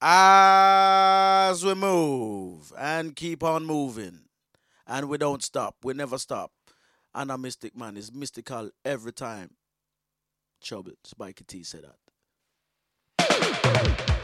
As we move and keep on moving, and we don't stop, we never stop. And a mystic man is mystical every time. Trouble, Spikey T said that.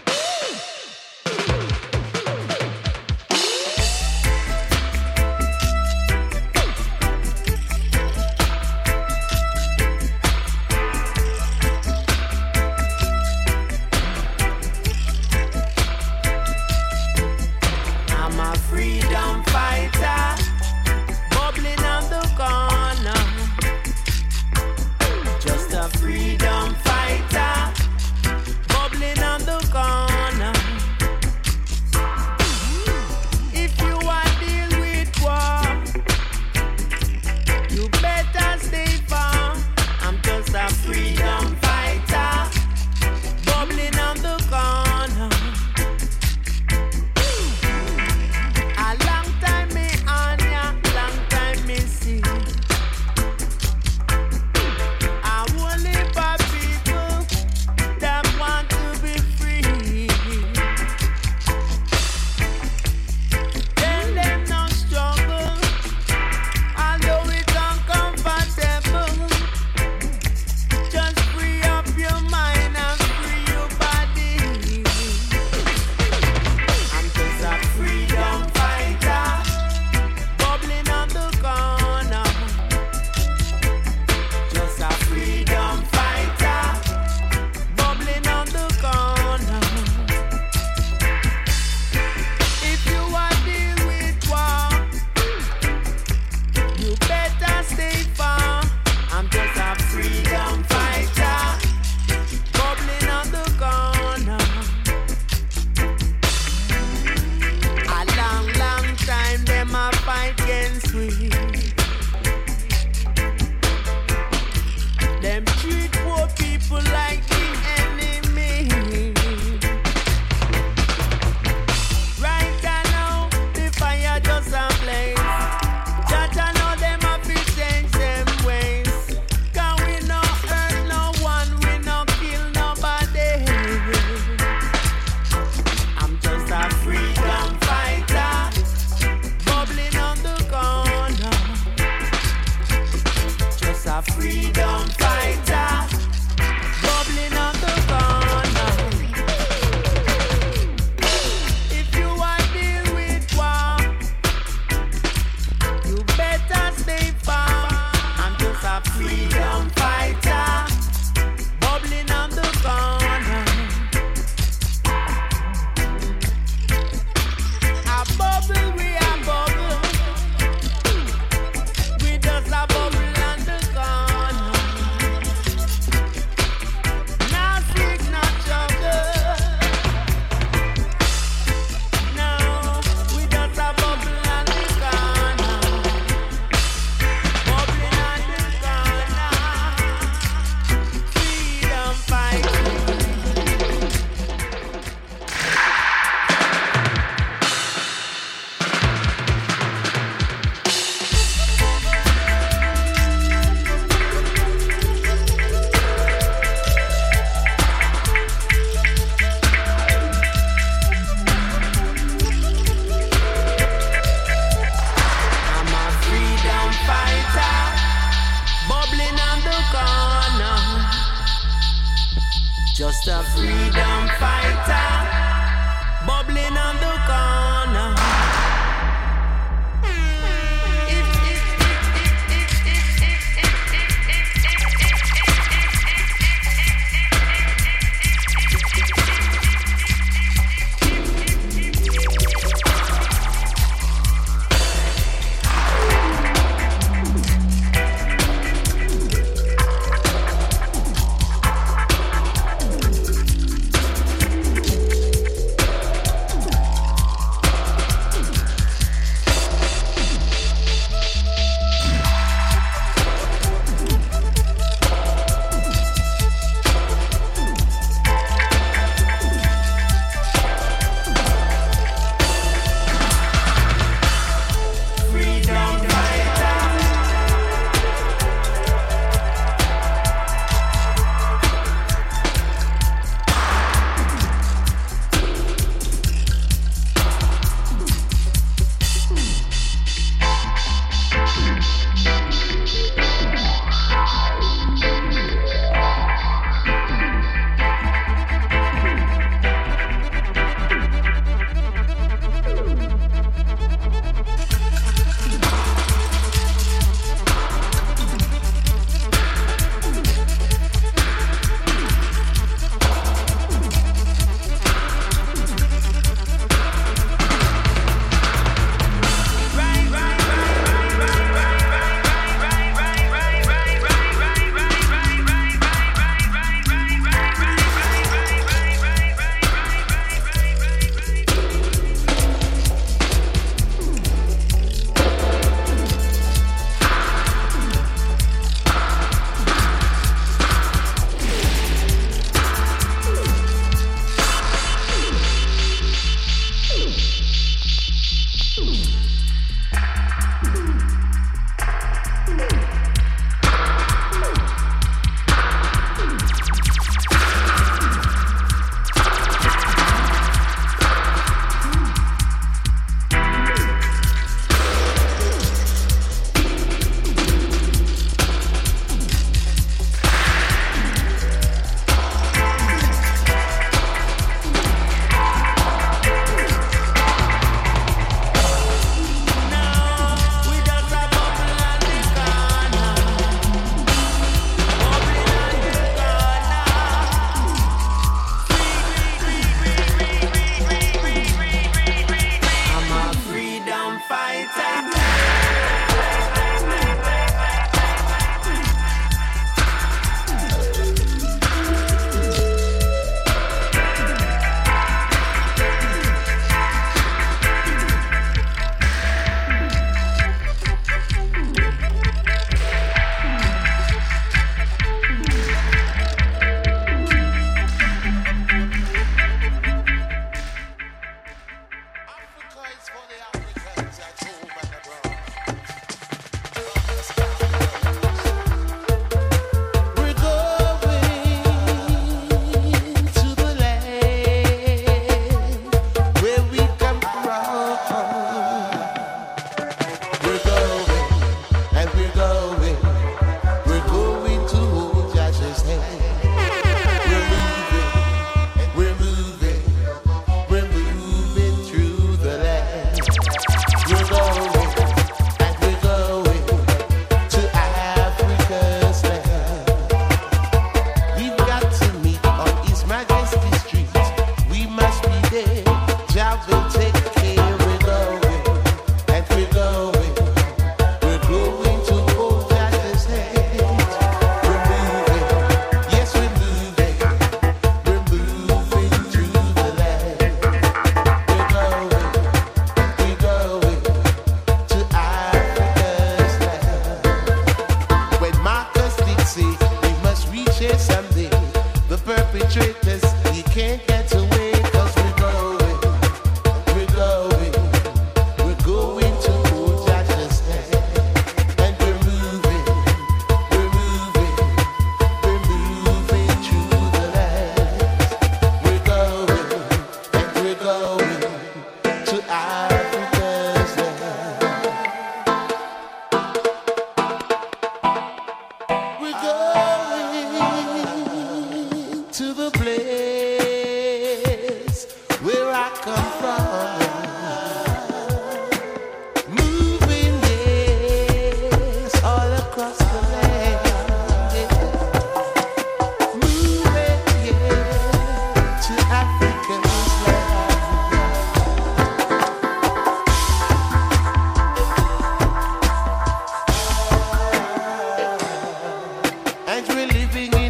and we're living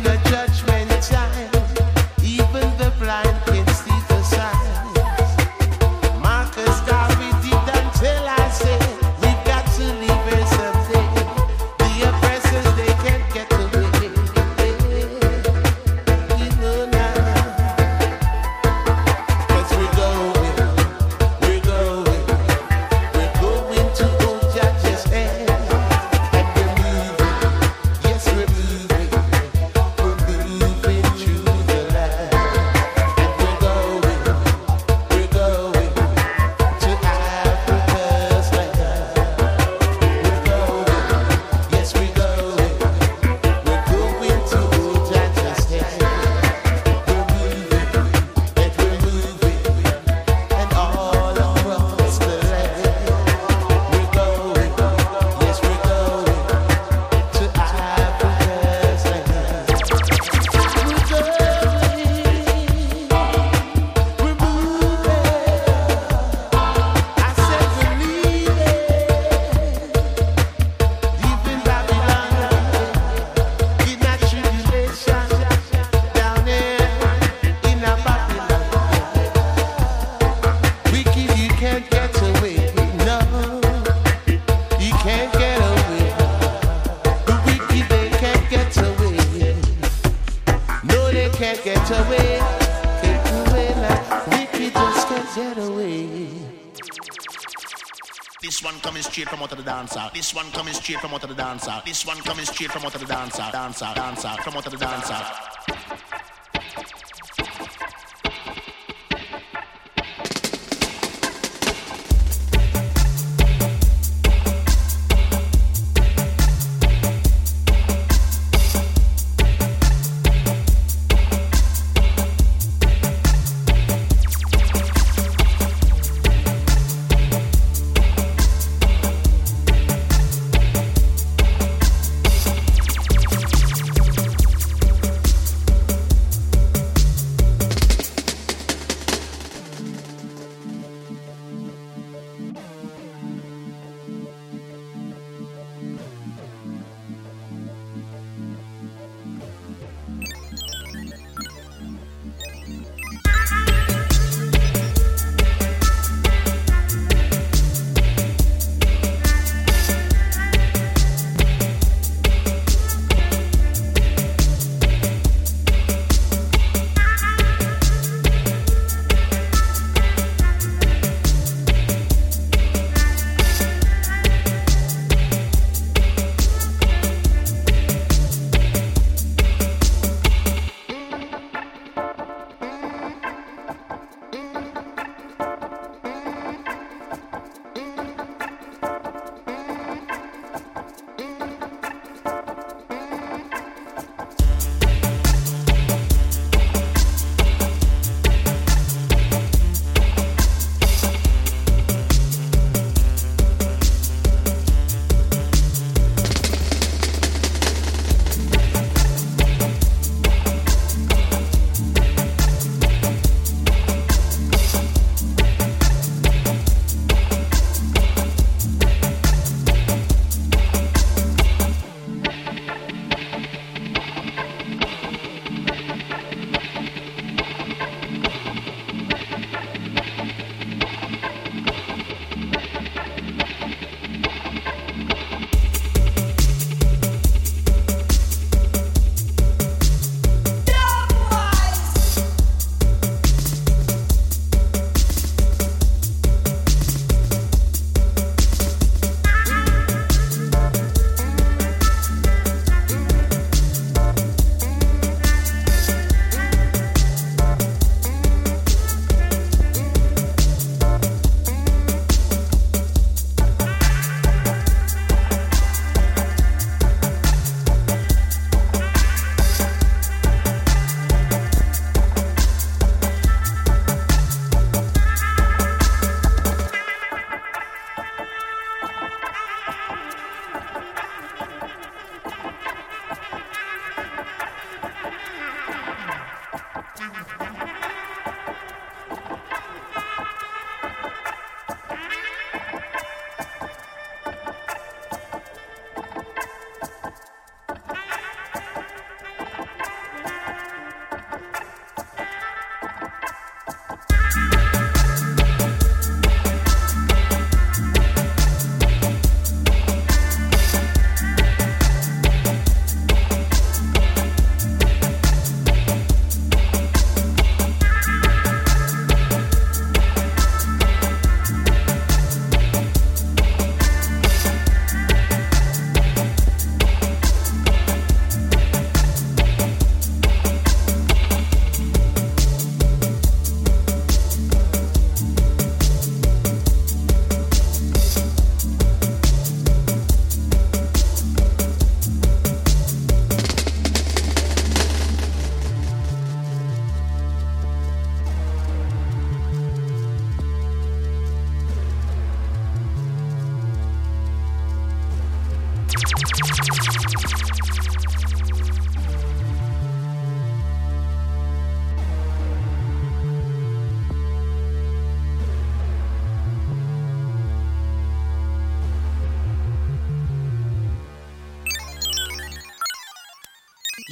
This one coming straight from out of the dancer. This one coming straight from out of the dancer. Dancer, dancer, from out of the dancer.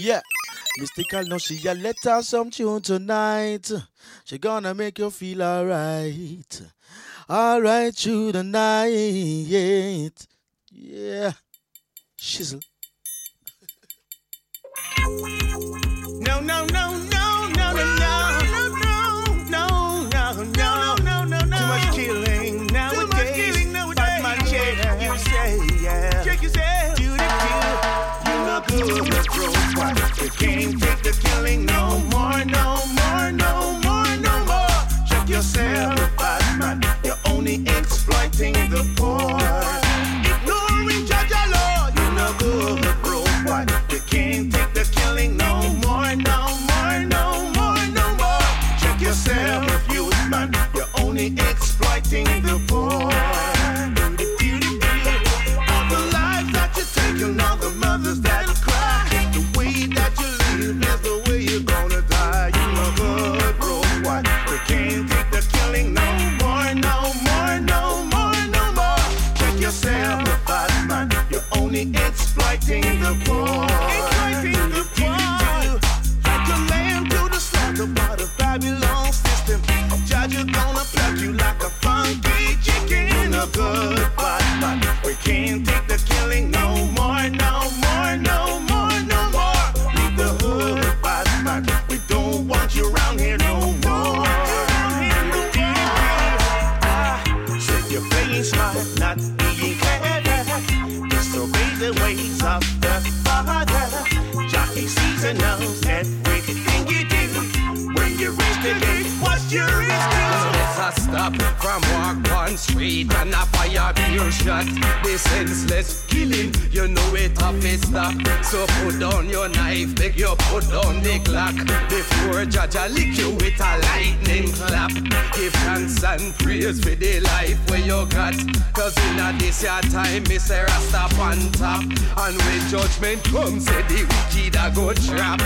Yeah. Mystikal know she a let her some tune tonight. She gonna make you feel alright. Alright through the night. Yeah shizzle. no, no, no, no, no, no, no. You can't take the killing no more, no more, no more, no more. Check yourself, bad. You're only exploiting the poor. the put down the clock. Before judge I lick you with a lightning clap. Give thanks and praise for the life where you got. Cause in a this your time, Mr. Rasta on top. And when judgment comes, say the wicked a go trap.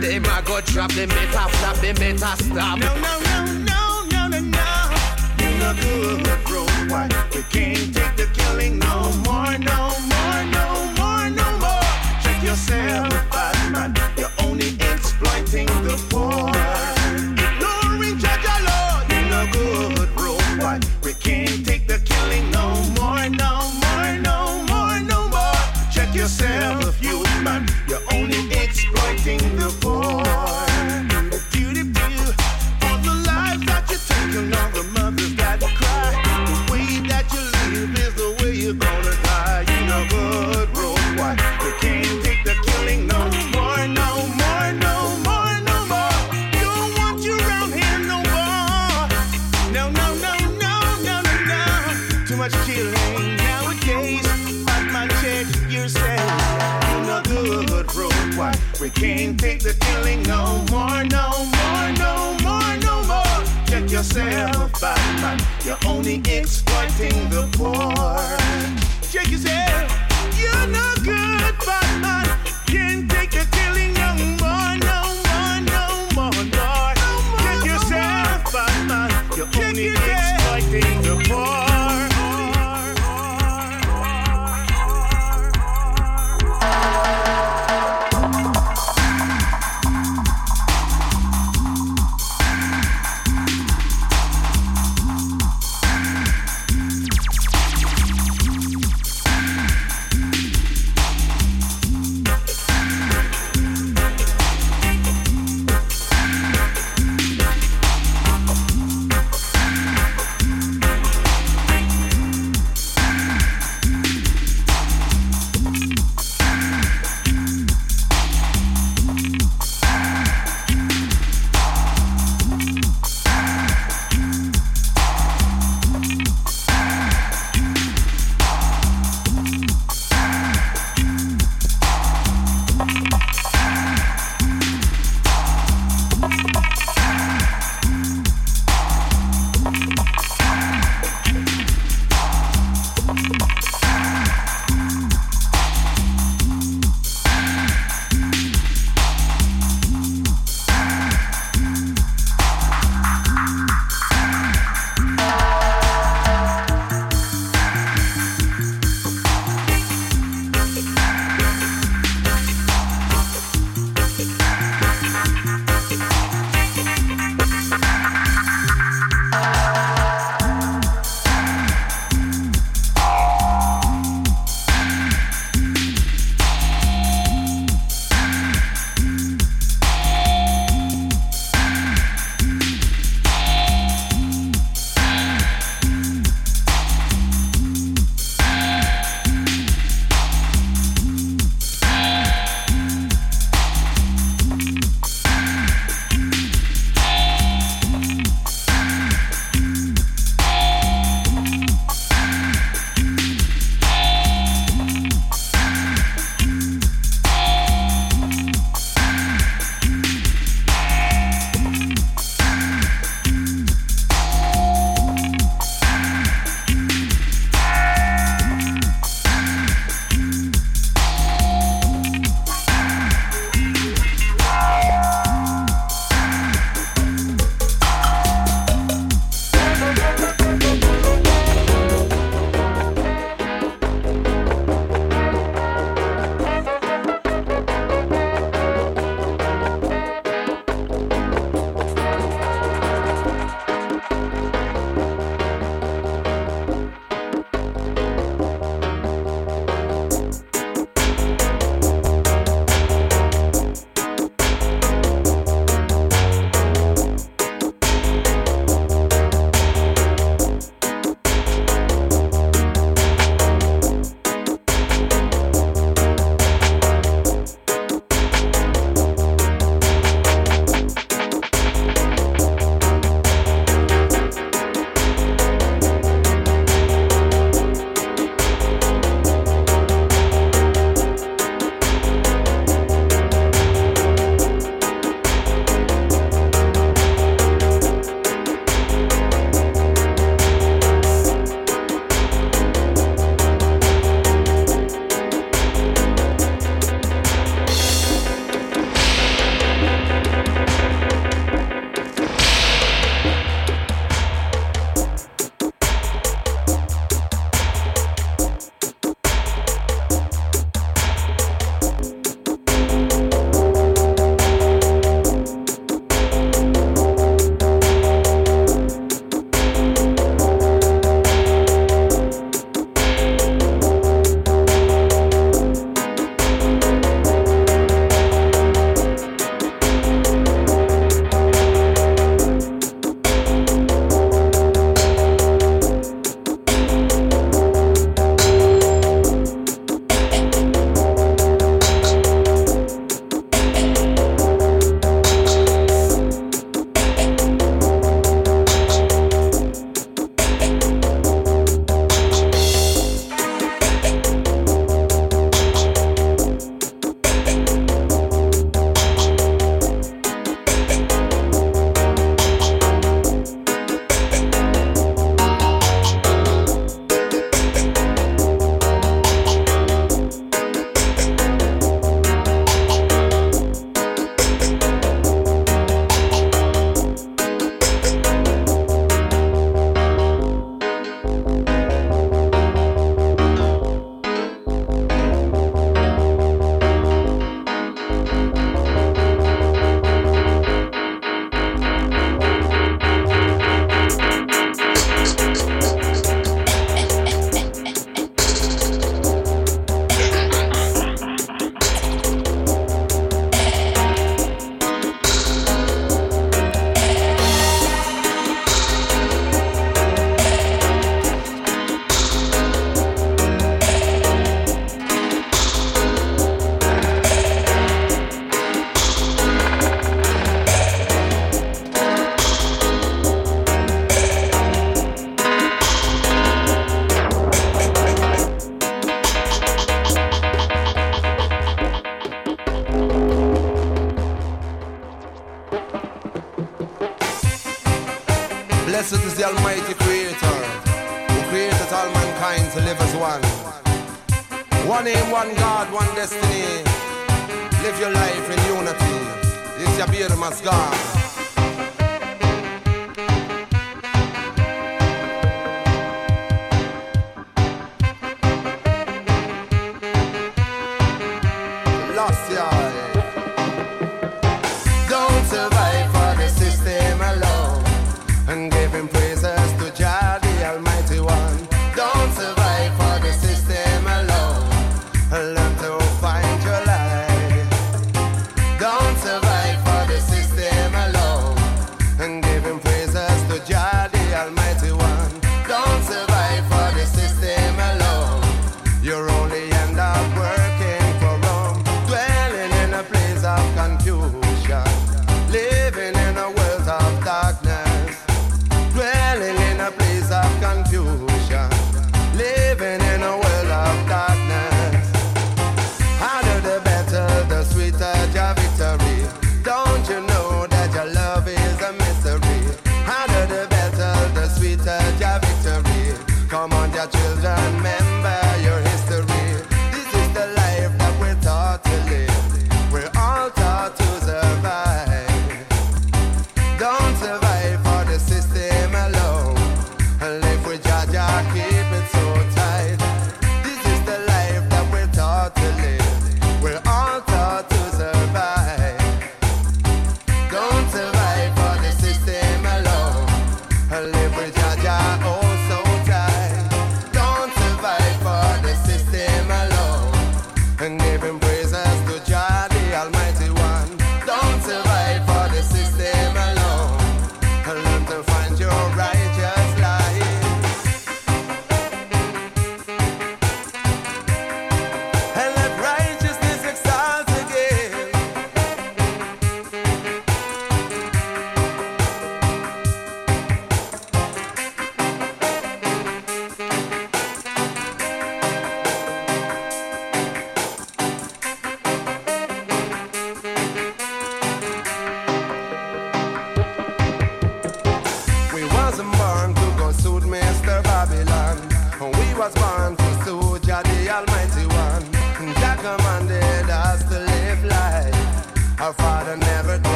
Them a go trap, them better flap, them better stop. No, no, no, no, no, no, no. You look good, bro. Why? We can't take the killing no no more, no more, Check yourself, youth man. You're only exploiting the poor. you say you know good road why we can't take the killing no more no more no more no more. Check yourself out man. You're only exploiting the poor. Check yourself. You're no good but man can't take the killing no more no more no more no more. Check yourself out man. You're only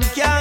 them can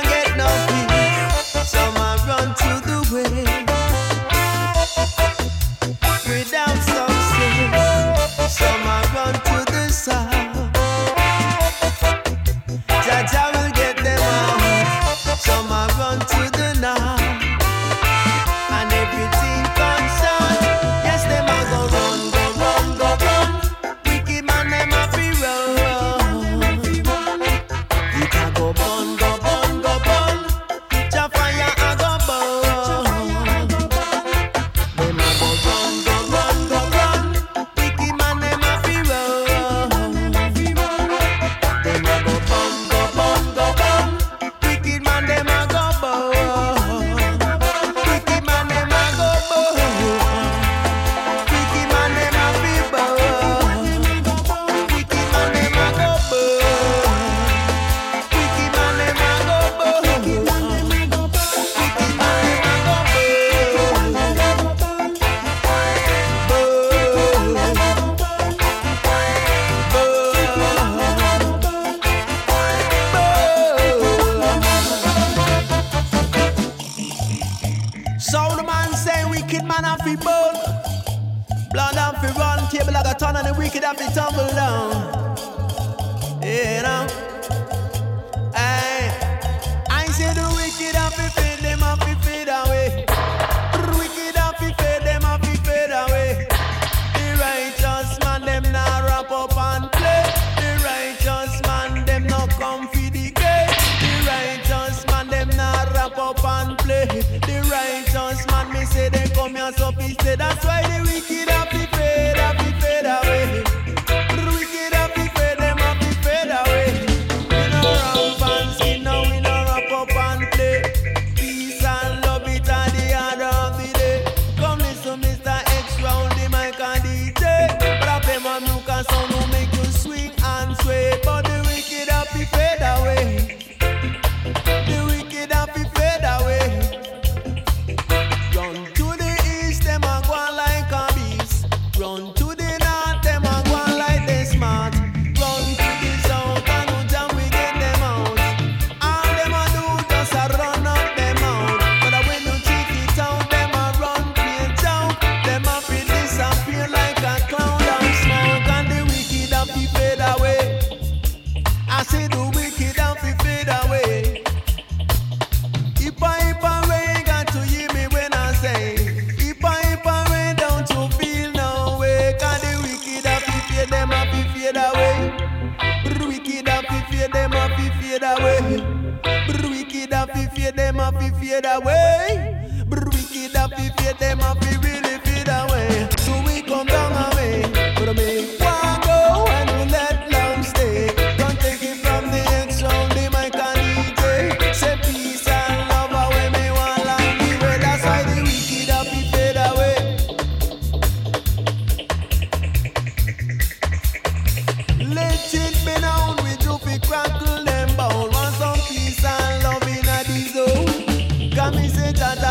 son of the wicked have to tumble down. Yeah, you know? greater than